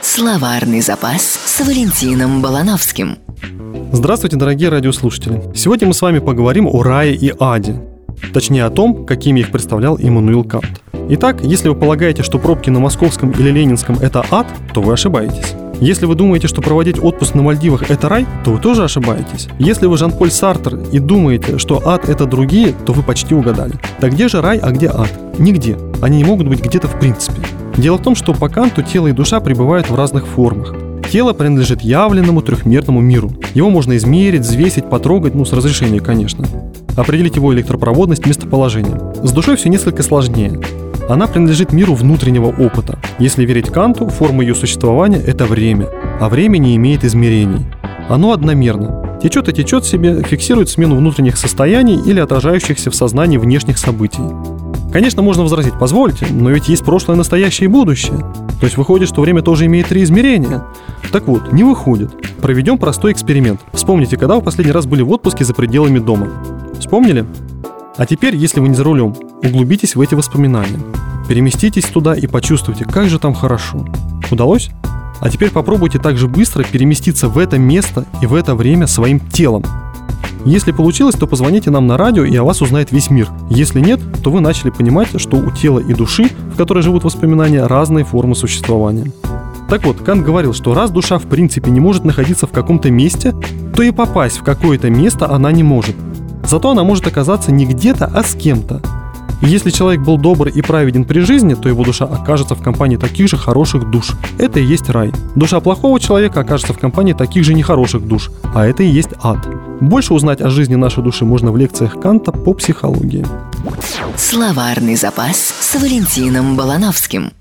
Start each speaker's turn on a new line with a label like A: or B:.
A: Словарный запас с Валентином Балановским.
B: Здравствуйте, дорогие радиослушатели. Сегодня мы с вами поговорим о рае и аде. Точнее о том, какими их представлял Иммануил Кант. Итак, если вы полагаете, что пробки на Московском или Ленинском – это ад, то вы ошибаетесь. Если вы думаете, что проводить отпуск на Мальдивах – это рай, то вы тоже ошибаетесь. Если вы Жан-Поль Сартер и думаете, что ад – это другие, то вы почти угадали. Так где же рай, а где ад? Нигде. Они не могут быть где-то в принципе. Дело в том, что по Канту тело и душа пребывают в разных формах. Тело принадлежит явленному трехмерному миру. Его можно измерить, взвесить, потрогать, ну, с разрешения, конечно. Определить его электропроводность, местоположение. С душой все несколько сложнее. Она принадлежит миру внутреннего опыта. Если верить Канту, форма ее существования – это время, а время не имеет измерений. Оно одномерно. Течет и течет себе, фиксирует смену внутренних состояний или отражающихся в сознании внешних событий. Конечно, можно возразить, позвольте, но ведь есть прошлое, настоящее и будущее. То есть выходит, что время тоже имеет три измерения. Так вот, не выходит. Проведем простой эксперимент. Вспомните, когда вы последний раз были в отпуске за пределами дома. Вспомнили? А теперь, если вы не за рулем, углубитесь в эти воспоминания. Переместитесь туда и почувствуйте, как же там хорошо. Удалось? А теперь попробуйте также быстро переместиться в это место и в это время своим телом. Если получилось, то позвоните нам на радио, и о вас узнает весь мир. Если нет, то вы начали понимать, что у тела и души, в которой живут воспоминания, разные формы существования. Так вот, Кант говорил, что раз душа в принципе не может находиться в каком-то месте, то и попасть в какое-то место она не может. Зато она может оказаться не где-то, а с кем-то. И если человек был добр и праведен при жизни, то его душа окажется в компании таких же хороших душ. Это и есть рай. Душа плохого человека окажется в компании таких же нехороших душ, а это и есть ад. Больше узнать о жизни нашей души можно в лекциях Канта по психологии.
A: Словарный запас с Валентином Балановским.